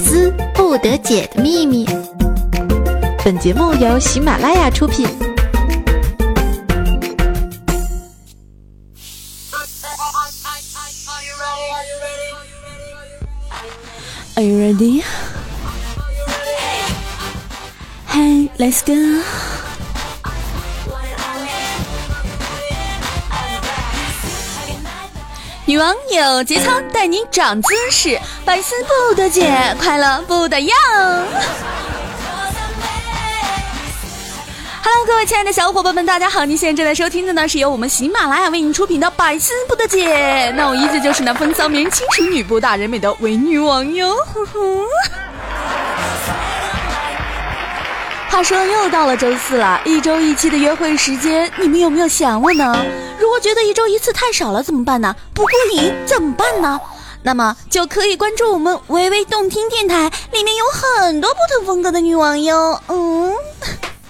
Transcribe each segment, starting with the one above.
思不得解的秘密。本节目由喜马拉雅出品。Are you ready? Hey, let's go. 女王有节操，带你长姿势，百思不得解，快乐不得样。Hello，各位亲爱的小伙伴们，大家好！您现在正在收听的呢，是由我们喜马拉雅为您出品的《百思不得解》。那我依旧就是那风骚迷人、清纯女不大人美的伪女王哟。呵呵。话说又到了周四了，一周一期的约会时间，你们有没有想过呢？如果觉得一周一次太少了怎么办呢？不过瘾怎么办呢？那么就可以关注我们微微动听电台，里面有很多不同风格的女网友。嗯，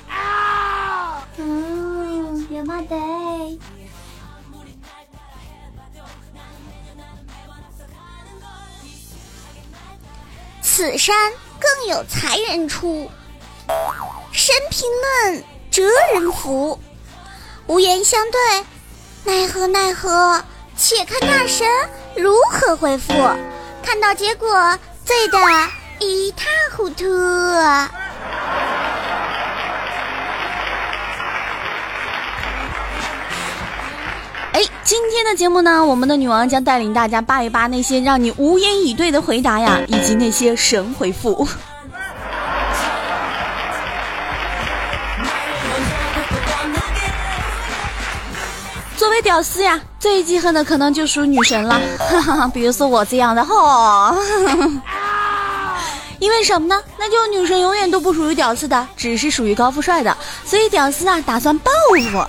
啊嗯，有吗得？此山更有才人出，生平论，哲人福。无言相对，奈何奈何？且看大神如何回复。看到结果，醉得一塌糊涂。哎，今天的节目呢，我们的女王将带领大家扒一扒那些让你无言以对的回答呀，以及那些神回复。屌丝呀，最记恨的可能就属女神了，哈哈，比如说我这样的哈。因为什么呢？那就女神永远都不属于屌丝的，只是属于高富帅的，所以屌丝啊打算报复我。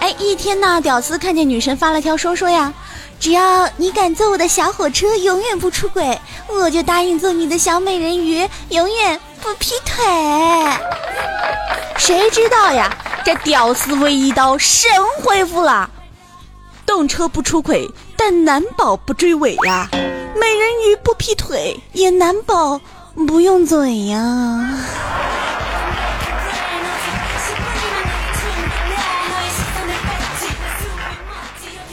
哎，一天呢，屌丝看见女神发了条说说呀，只要你敢坐我的小火车，永远不出轨，我就答应做你的小美人鱼，永远不劈腿。谁知道呀，这屌丝微一刀神回复了。动车不出轨，但难保不追尾呀；美人鱼不劈腿，也难保不用嘴呀。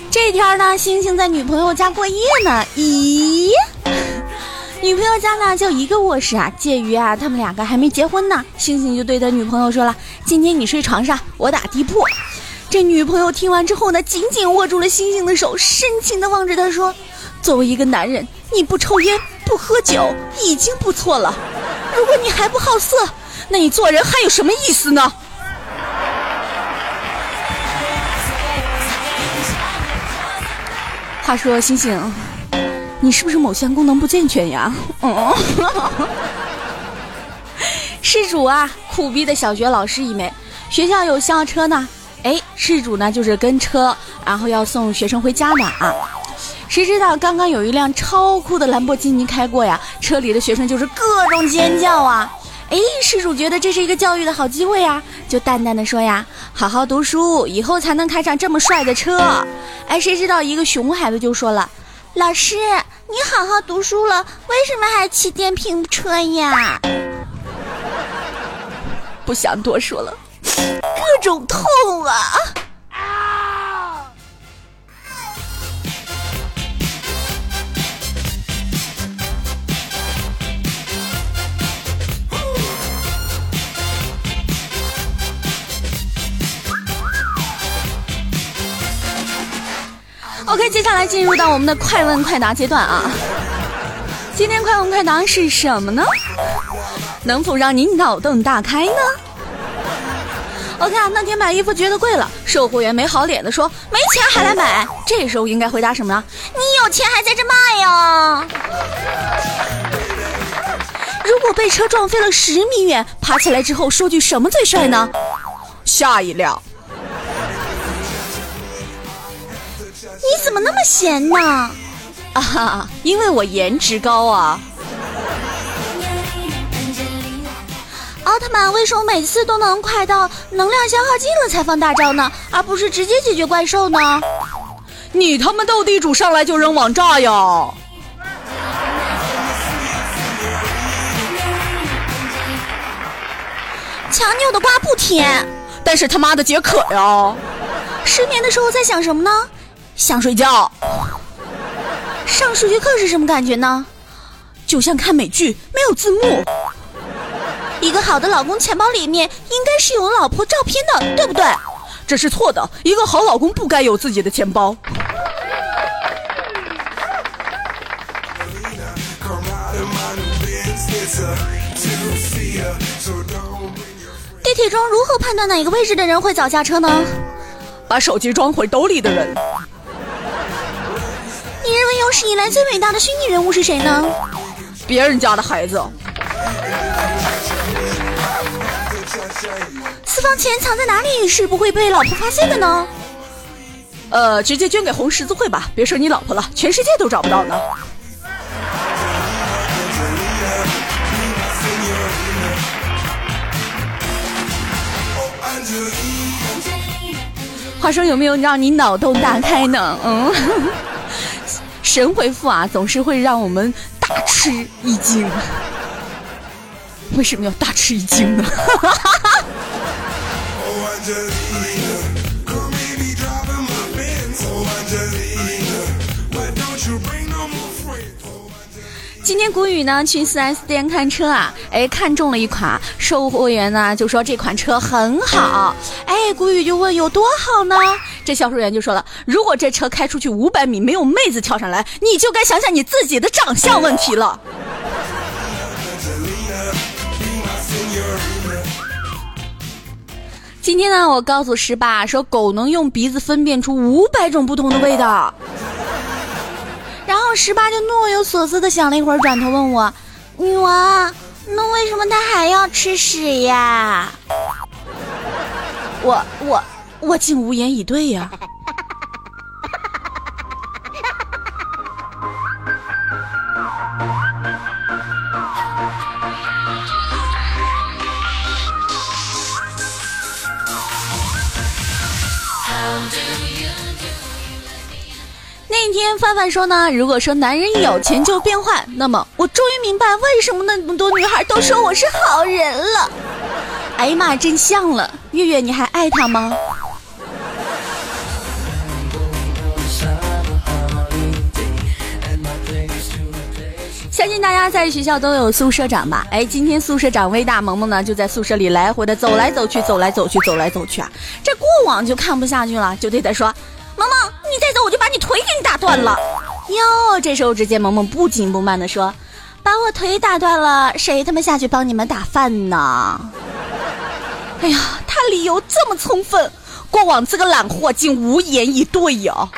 这天呢，星星在女朋友家过夜呢。咦，女朋友家呢就一个卧室啊。介于啊，他们两个还没结婚呢，星星就对他女朋友说了：“今天你睡床上，我打地铺。”这女朋友听完之后呢，紧紧握住了星星的手，深情的望着他说：“作为一个男人，你不抽烟不喝酒已经不错了。如果你还不好色，那你做人还有什么意思呢？”话说星星，你是不是某项功能不健全呀？嗯，施主啊，苦逼的小学老师一枚，学校有校车呢。哎，事主呢就是跟车，然后要送学生回家呢。啊。谁知道刚刚有一辆超酷的兰博基尼开过呀，车里的学生就是各种尖叫啊。哎，事主觉得这是一个教育的好机会呀，就淡淡的说呀：“好好读书，以后才能开上这么帅的车。”哎，谁知道一个熊孩子就说了：“老师，你好好读书了，为什么还骑电瓶车呀？”不想多说了。各种痛啊！啊！OK，接下来进入到我们的快问快答阶段啊！今天快问快答是什么呢？能否让你脑洞大开呢？OK 啊，那天买衣服觉得贵了，售货员没好脸的说没钱还来买，这时候应该回答什么呢？你有钱还在这卖呀？如果被车撞飞了十米远，爬起来之后说句什么最帅呢？下一辆。你怎么那么闲呢？啊哈，因为我颜值高啊。奥特曼为什么每次都能快到能量消耗尽了才放大招呢？而不是直接解决怪兽呢？你他妈斗地主上来就扔王炸呀强扭的瓜不甜但是他妈的解渴呀。失眠的时候在想什么呢？想睡觉。上数学课是什么感觉呢？就像看美剧没有字幕。一个好的老公钱包里面应该是有老婆照片的，对不对？这是错的。一个好老公不该有自己的钱包。地铁中如何判断哪个位置的人会早下车呢？把手机装回兜里的人。你认为有史以来最伟大的虚拟人物是谁呢？别人家的孩子。私房钱藏在哪里是不会被老婆发现的呢？呃，直接捐给红十字会吧，别说你老婆了，全世界都找不到呢。话说有没有让你脑洞大开呢？嗯，神回复啊，总是会让我们大吃一惊。为什么要大吃一惊呢？今天谷雨呢去 4S 店看车啊，哎看中了一款，售货员呢就说这款车很好，哎谷雨就问有多好呢？这销售员就说了，如果这车开出去五百米没有妹子跳上来，你就该想想你自己的长相问题了。今天呢，我告诉十八说，狗能用鼻子分辨出五百种不同的味道。然后十八就若有所思的想了一会儿，转头问我：“女王，那为什么它还要吃屎呀？”我我我竟无言以对呀。今天范范说呢，如果说男人有钱就变坏，那么我终于明白为什么那么多女孩都说我是好人了。哎呀妈，真像了，月月你还爱他吗？相信大家在学校都有宿舍长吧？哎，今天宿舍长魏大萌萌呢，就在宿舍里来回的走来走去，走来走去，走来走去啊。这过往就看不下去了，就对他说：“萌萌，你再走我就把你腿给你打断了。”哟，这时候只见萌萌不紧不慢的说：“把我腿打断了，谁他妈下去帮你们打饭呢？” 哎呀，他理由这么充分，过往这个懒货竟无言以对呀。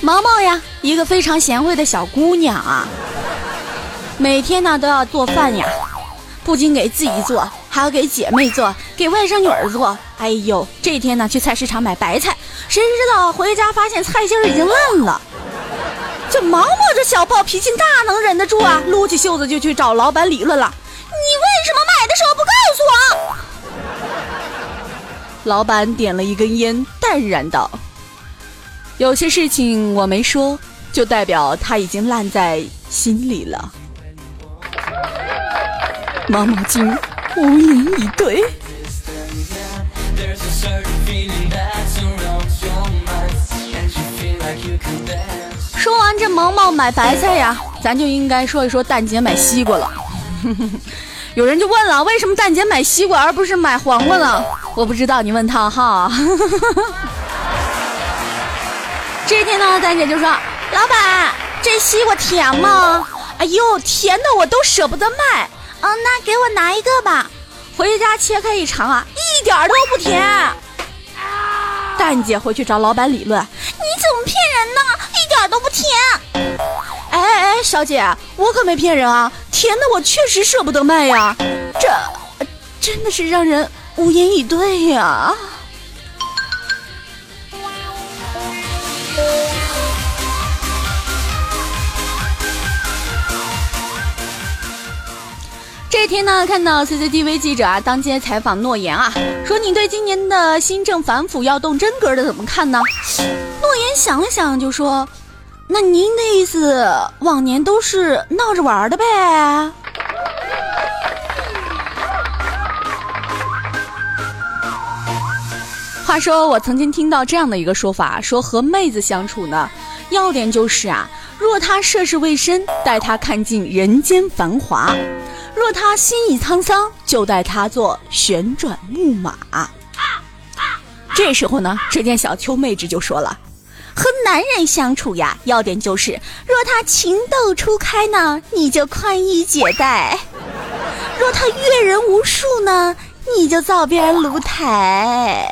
毛毛呀，一个非常贤惠的小姑娘啊，每天呢都要做饭呀，不仅给自己做，还要给姐妹做，给外甥女儿做。哎呦，这天呢去菜市场买白菜，谁知道回家发现菜心儿已经烂了。这毛毛这小暴脾气大能忍得住啊？撸起袖子就去找老板理论了。你为什么买的时候不告诉我？老板点了一根烟，淡然道。有些事情我没说，就代表他已经烂在心里了。毛毛精无言以对。说完这毛毛买白菜呀，咱就应该说一说蛋姐买西瓜了。有人就问了，为什么蛋姐买西瓜而不是买黄瓜呢？我不知道，你问他哈。这天呢，蛋姐就说：“老板，这西瓜甜吗？哎呦，甜的我都舍不得卖。那给我拿一个吧。回家切开一尝啊，一点都不甜。”蛋姐回去找老板理论：“你怎么骗人呢？一点都不甜。”哎哎哎，小姐，我可没骗人啊，甜的我确实舍不得卖呀。这真的是让人无言以对呀。这天呢，看到 CCTV 记者啊，当街采访诺言啊，说你对今年的新政反腐要动真格的怎么看呢？诺言想了想就说，那您的意思，往年都是闹着玩的呗？话说，我曾经听到这样的一个说法，说和妹子相处呢，要点就是啊，若她涉世未深，带她看尽人间繁华；若他心已沧桑，就带他做旋转木马。这时候呢，只见小秋妹纸就说了。和男人相处呀，要点就是，若他情窦初开呢，你就宽衣解带；若他阅人无数呢，你就灶边炉台。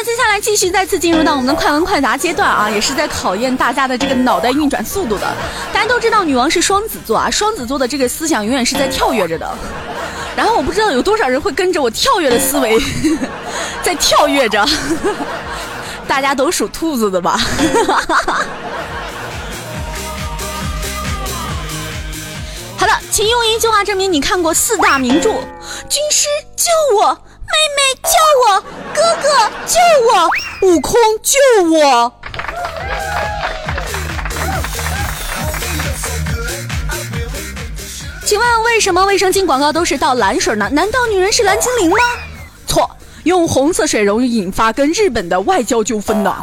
那，接下来继续再次进入到我们的快问快答阶段啊，也是在考验大家的这个脑袋运转速度的。大家都知道女王是双子座啊，双子座的这个思想永远是在跳跃着的。然后我不知道有多少人会跟着我跳跃的思维 在跳跃着。大家都属兔子的吧？好的，请用一句话证明你看过四大名著。军师救我。妹妹救我，哥哥救我，悟空救我。请问为什么卫生巾广告都是倒蓝水呢？难道女人是蓝精灵吗？错，用红色水容易引发跟日本的外交纠纷呢。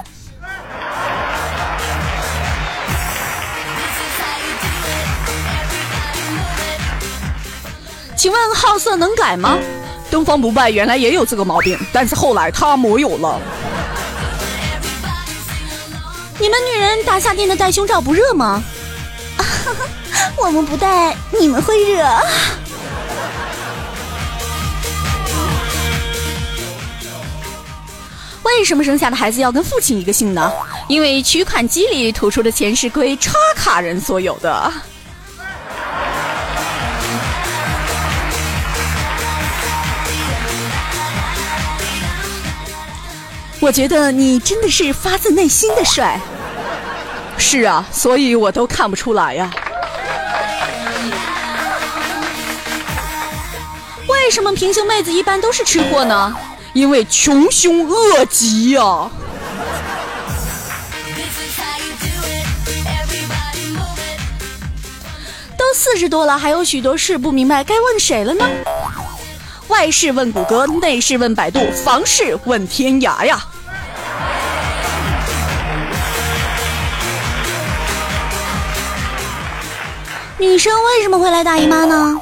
请问好色能改吗？东方不败原来也有这个毛病，但是后来他没有了。你们女人大夏天的戴胸罩不热吗？我们不戴，你们会热。为什么生下的孩子要跟父亲一个姓呢？因为取款机里吐出的钱是归插卡人所有的。我觉得你真的是发自内心的帅。是啊，所以我都看不出来呀。为什么平胸妹子一般都是吃货呢？因为穷凶恶极呀。都四十多了，还有许多事不明白，该问谁了呢？外事问谷歌，内事问百度，房事问天涯呀。女生为什么会来大姨妈呢？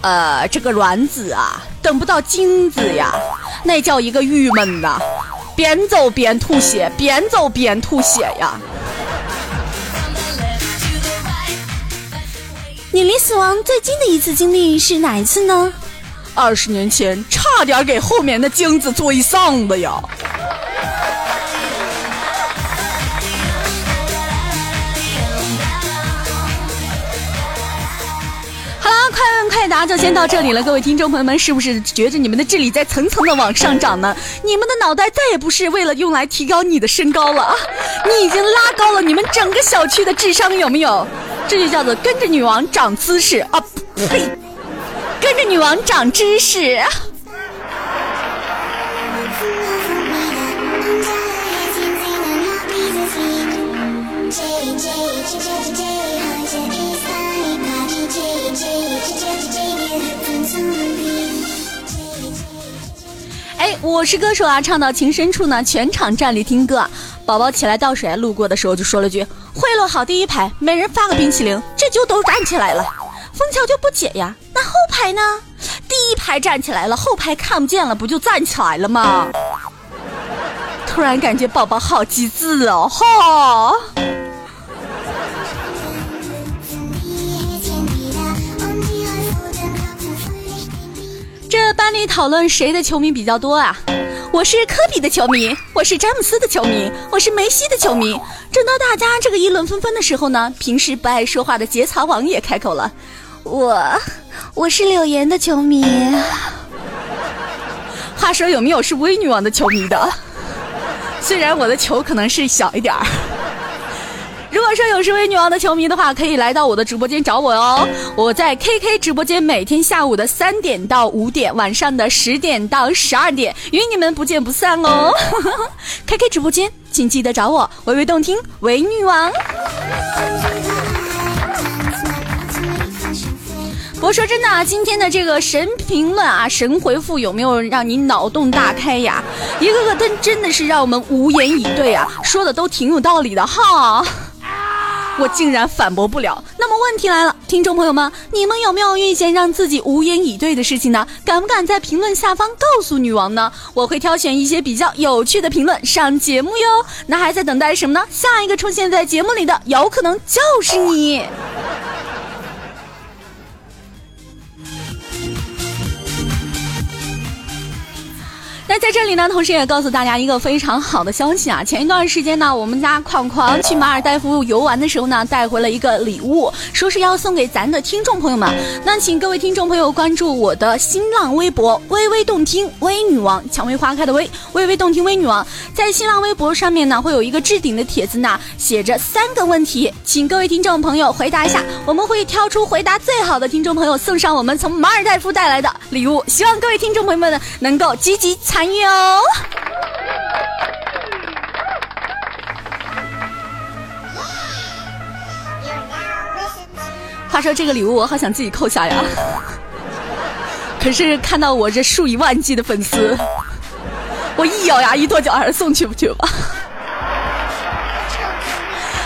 呃，这个卵子啊，等不到精子呀，那叫一个郁闷呐，边走边吐血，边走边吐血呀。你离死亡最近的一次经历是哪一次呢？二十年前，差点给后面的精子做一丧的呀！快问快答就先到这里了。各位听众朋友们，是不是觉着你们的智力在层层的往上涨呢？你们的脑袋再也不是为了用来提高你的身高了啊！你已经拉高了你们整个小区的智商，有没有？这就叫做跟着女王长姿势啊！呸！跟着女王长知识。我是歌手啊，唱到情深处呢，全场站立听歌。宝宝起来倒水，路过的时候就说了句：“贿赂好第一排，每人发个冰淇淋。”这就都站起来了。枫桥就不解呀，那后排呢？第一排站起来了，后排看不见了，不就站起来了吗？突然感觉宝宝好机智哦，哈！班里讨论谁的球迷比较多啊？我是科比的球迷，我是詹姆斯的球迷，我是梅西的球迷。正当大家这个议论纷纷的时候呢，平时不爱说话的节操王也开口了。我，我是柳岩的球迷。话说有没有是威女王的球迷的？虽然我的球可能是小一点儿。如果说有十位女王的球迷的话，可以来到我的直播间找我哦。我在 KK 直播间，每天下午的三点到五点，晚上的十点到十二点，与你们不见不散哦。KK 直播间，请记得找我，微微动听，为女王。我说真的啊，今天的这个神评论啊，神回复有没有让你脑洞大开呀？一个个真真的是让我们无言以对啊，说的都挺有道理的哈。我竟然反驳不了。那么问题来了，听众朋友们，你们有没有遇见让自己无言以对的事情呢？敢不敢在评论下方告诉女王呢？我会挑选一些比较有趣的评论上节目哟。那还在等待什么呢？下一个出现在节目里的，有可能就是你。那在这里呢，同时也告诉大家一个非常好的消息啊！前一段时间呢，我们家狂狂去马尔代夫游玩的时候呢，带回了一个礼物，说是要送给咱的听众朋友们。那请各位听众朋友关注我的新浪微博“微微动听微女王”，蔷薇花开的微，微微动听微女王。在新浪微博上面呢，会有一个置顶的帖子呢，写着三个问题，请各位听众朋友回答一下，我们会挑出回答最好的听众朋友，送上我们从马尔代夫带来的礼物。希望各位听众朋友们呢，能够积极。参朋友！话说这个礼物我好想自己扣下呀，可是看到我这数以万计的粉丝，我一咬牙一跺脚，还是送去不去吧。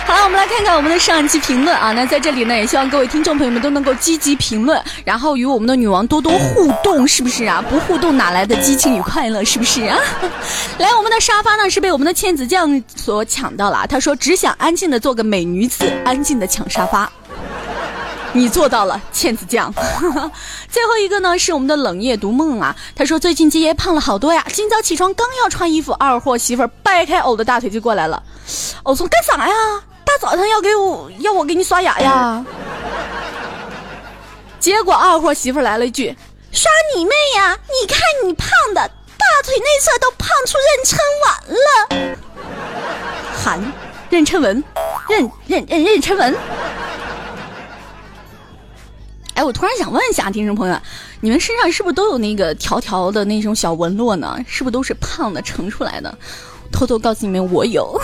好了，我们来看看我们的上一期评论啊。那在这里呢，也希望各位听众朋友们都能够积极评论，然后与我们的女王多多互动，是不是啊？不互动哪来的激情与快乐？是不是啊？来，我们的沙发呢是被我们的倩子酱所抢到了。他说只想安静的做个美女子，安静的抢沙发。你做到了，倩子酱。最后一个呢是我们的冷夜独梦啊。他说最近杰爷胖了好多呀，今早起床刚要穿衣服，二货媳妇掰开偶的大腿就过来了。偶说干啥呀？大早上要给我要我给你刷牙呀？结果二货媳妇来了一句：“刷你妹呀！你看你胖的大腿内侧都胖出妊娠纹了。”韩妊娠纹，妊妊妊妊娠纹。哎，我突然想问一下听众朋友，你们身上是不是都有那个条条的那种小纹络呢？是不是都是胖的盛出来的？偷偷告诉你们，我有。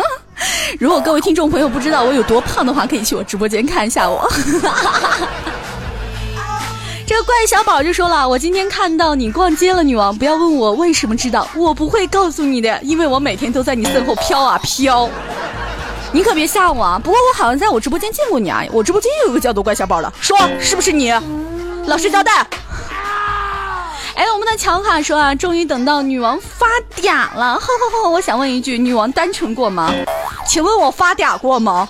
如果各位听众朋友不知道我有多胖的话，可以去我直播间看一下我。这个怪小宝就说了：“我今天看到你逛街了，女王，不要问我为什么知道，我不会告诉你的，因为我每天都在你身后飘啊飘。你可别吓我啊！不过我好像在我直播间见过你啊，我直播间有个叫做怪小宝的，说是不是你？老实交代。”哎，我们的乔卡说啊，终于等到女王发嗲了，呵呵呵！我想问一句，女王单纯过吗？请问我发嗲过吗？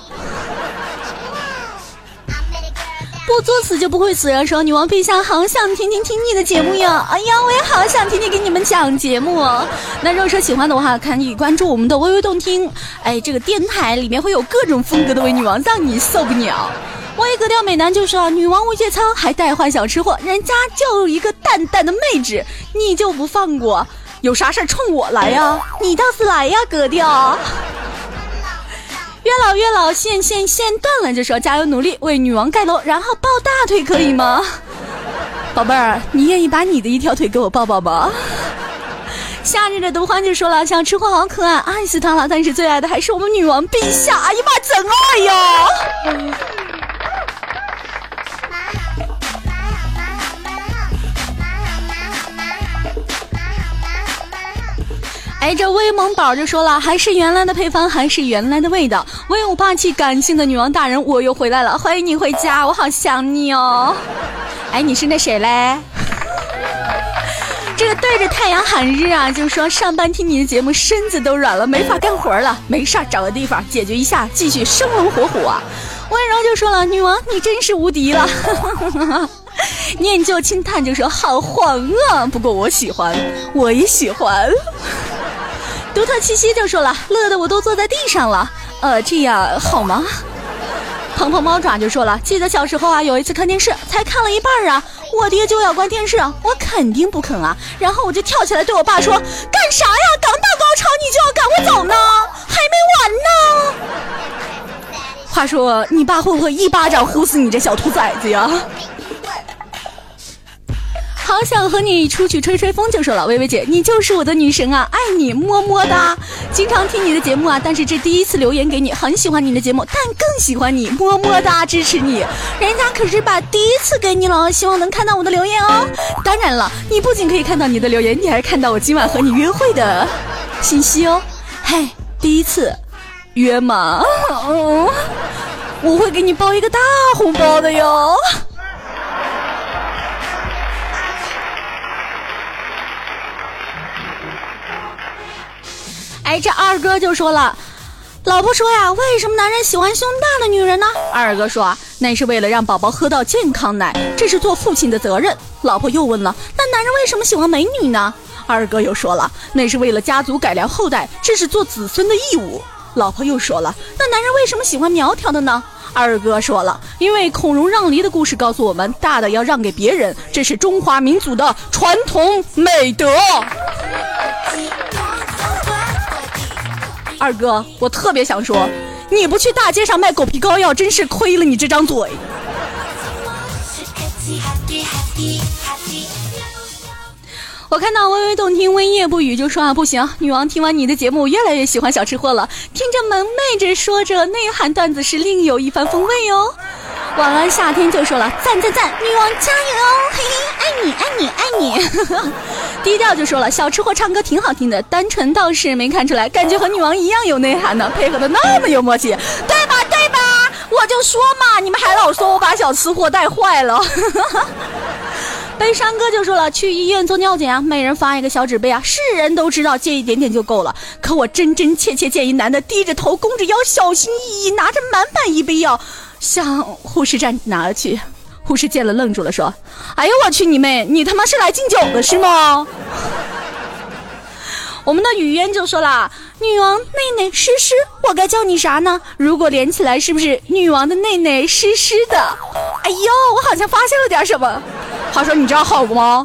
不作死就不会死。说女王陛下，好想天天听你的节目呀！哎呀，我也好想天天给你们讲节目哦。那如果说喜欢的话，可以关注我们的微微动听，哎，这个电台里面会有各种风格的为女王，让你受不了。我一格调美男就说：“女王无节操，还带坏小吃货，人家就一个淡淡的妹纸，你就不放过？有啥事冲我来呀？你倒是来呀，格调！月老月老，线线线断了，就说加油努力为女王盖楼，然后抱大腿可以吗？宝贝儿，你愿意把你的一条腿给我抱抱吗？夏日的毒欢就说了，小吃货好可爱，爱死他了，但是最爱的还是我们女王陛下，哎呀妈，真爱呀！”哎，这威猛宝就说了，还是原来的配方，还是原来的味道。威武霸气、感性的女王大人，我又回来了，欢迎你回家，我好想你哦。哎，你是那谁嘞？这个对着太阳喊日啊，就说上班听你的节目，身子都软了，没法干活了。没事，找个地方解决一下，继续生龙活虎啊。温柔就说了，女王你真是无敌了。念旧轻叹就说好黄啊，不过我喜欢，我也喜欢。独特气息就说了，乐得我都坐在地上了。呃，这样好吗？鹏鹏猫爪就说了，记得小时候啊，有一次看电视，才看了一半啊，我爹就要关电视，我肯定不肯啊。然后我就跳起来对我爸说：“干啥呀？刚到高潮你就要赶我走呢？还没完呢！”话说，你爸会不会一巴掌呼死你这小兔崽子呀？好想和你出去吹吹风，就说了，薇薇姐，你就是我的女神啊，爱你，么么哒！经常听你的节目啊，但是这第一次留言给你，很喜欢你的节目，但更喜欢你，么么哒，支持你。人家可是把第一次给你了，希望能看到我的留言哦。当然了，你不仅可以看到你的留言，你还看到我今晚和你约会的信息哦。嘿，第一次约吗？嗯，我会给你包一个大红包的哟。哎，这二哥就说了，老婆说呀，为什么男人喜欢胸大的女人呢？二哥说，那是为了让宝宝喝到健康奶，这是做父亲的责任。老婆又问了，那男人为什么喜欢美女呢？二哥又说了，那是为了家族改良后代，这是做子孙的义务。老婆又说了，那男人为什么喜欢苗条的呢？二哥说了，因为孔融让梨的故事告诉我们，大的要让给别人，这是中华民族的传统美德。二哥，我特别想说，你不去大街上卖狗皮膏药，真是亏了你这张嘴。我看到微微动听，微夜不语，就说啊，不行，女王听完你的节目，越来越喜欢小吃货了，听着萌妹着说着内涵段子是另有一番风味哟。晚安夏天就说了赞赞赞，女王加油哦，嘿嘿，爱你爱你爱你。低调就说了小吃货唱歌挺好听的，单纯倒是没看出来，感觉和女王一样有内涵呢，配合的那么有默契，对吧对吧？我就说嘛，你们还老说我把小吃货带坏了。悲伤哥就说了，去医院做尿检啊，每人发一个小纸杯啊，是人都知道借一点点就够了，可我真真切切建议男的低着头弓着腰，小心翼翼拿着满满一杯药。向护士站拿去，护士见了愣住了，说：“哎呦我去你妹，你他妈是来敬酒的是吗？”我们的雨嫣就说啦：“女王内内湿湿，我该叫你啥呢？如果连起来，是不是女王的内内湿湿的？”哎呦，我好像发现了点什么。话说你知道好吗？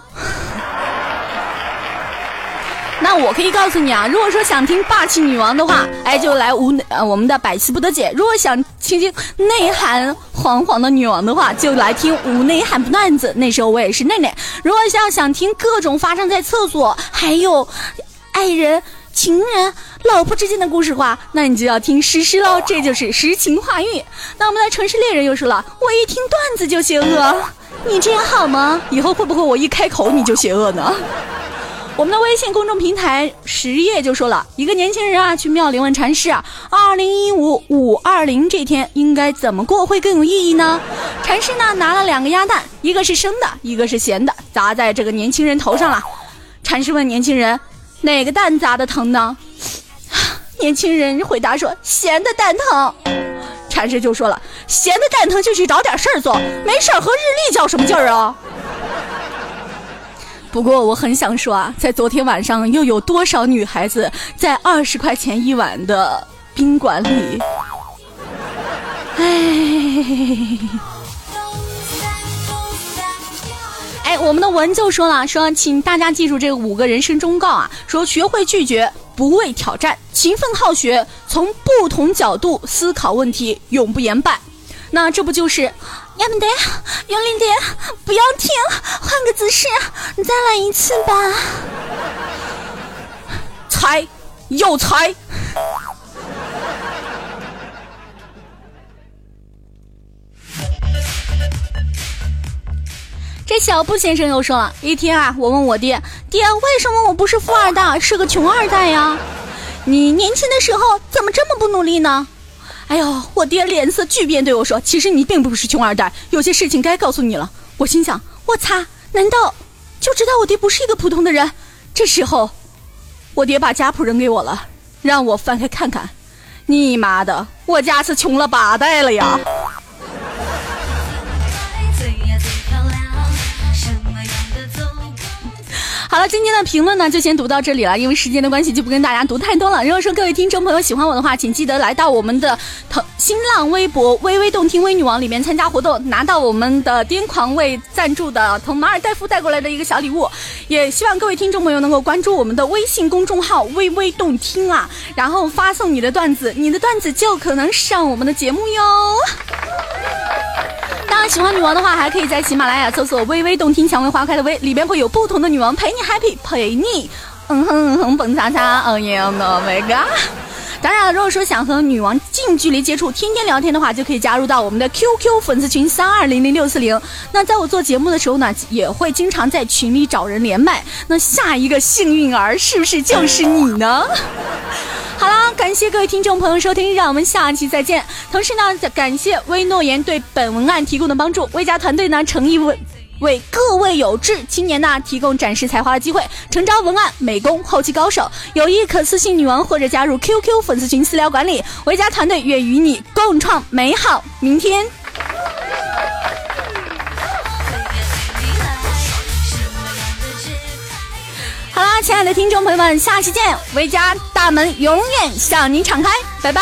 那我可以告诉你啊，如果说想听霸气女王的话，哎，就来无呃我们的百思不得解；如果想听听内涵煌煌的女王的话，就来听无内涵不段子。那时候我也是内内。如果要想听各种发生在厕所，还有爱人、情人、老婆之间的故事话，那你就要听诗诗喽。这就是诗情画意。那我们的城市猎人又说了，我一听段子就邪恶，你这样好吗？以后会不会我一开口你就邪恶呢？我们的微信公众平台十页就说了一个年轻人啊，去庙里问禅师啊，二零一五五二零这天应该怎么过会更有意义呢？禅师呢拿了两个鸭蛋，一个是生的，一个是咸的，砸在这个年轻人头上了。禅师问年轻人，哪个蛋砸的疼呢？年轻人回答说，咸的蛋疼。禅师就说了，咸的蛋疼就去找点事儿做，没事儿和日历较什么劲儿啊？不过我很想说啊，在昨天晚上又有多少女孩子在二十块钱一晚的宾馆里？哎，哎，我们的文就说了，说请大家记住这五个人生忠告啊，说学会拒绝，不畏挑战，勤奋好学，从不同角度思考问题，永不言败。那这不就是？要不得，用力点，不要，势，再来一次吧。猜，又猜。这小布先生又说了一天啊，我问我爹，爹，为什么我不是富二代，是个穷二代呀？你年轻的时候怎么这么不努力呢？哎呦，我爹脸色巨变，对我说：“其实你并不是穷二代，有些事情该告诉你了。”我心想：“我擦，难道就知道我爹不是一个普通的人？”这时候，我爹把家谱扔给我了，让我翻开看看。你妈的，我家是穷了八代了呀！好了，今天的评论呢就先读到这里了，因为时间的关系就不跟大家读太多了。如果说各位听众朋友喜欢我的话，请记得来到我们的腾新浪微博“微微动听微女王”里面参加活动，拿到我们的癫狂为赞助的从马尔代夫带过来的一个小礼物。也希望各位听众朋友能够关注我们的微信公众号“微微动听”啊，然后发送你的段子，你的段子就可能上我们的节目哟。当然，喜欢女王的话，还可以在喜马拉雅搜索“微微动听蔷薇花开的微”，里边会有不同的女王陪你 happy，陪你嗯哼嗯哼蹦擦擦，嗯耶，Oh my god！当然了，如果说想和女王近距离接触、天天聊天的话，就可以加入到我们的 QQ 粉丝群三二零零六四零。那在我做节目的时候呢，也会经常在群里找人连麦。那下一个幸运儿是不是就是你呢？好啦，感谢各位听众朋友收听，让我们下期再见。同时呢，感谢微诺言对本文案提供的帮助，微家团队呢诚意为为各位有志青年呢提供展示才华的机会，诚招文案、美工、后期高手，有意可私信女王或者加入 QQ 粉丝群私聊管理，维嘉团队愿与你共创美好明天。好啦，亲爱的听众朋友们，下期见！维嘉大门永远向你敞开，拜拜。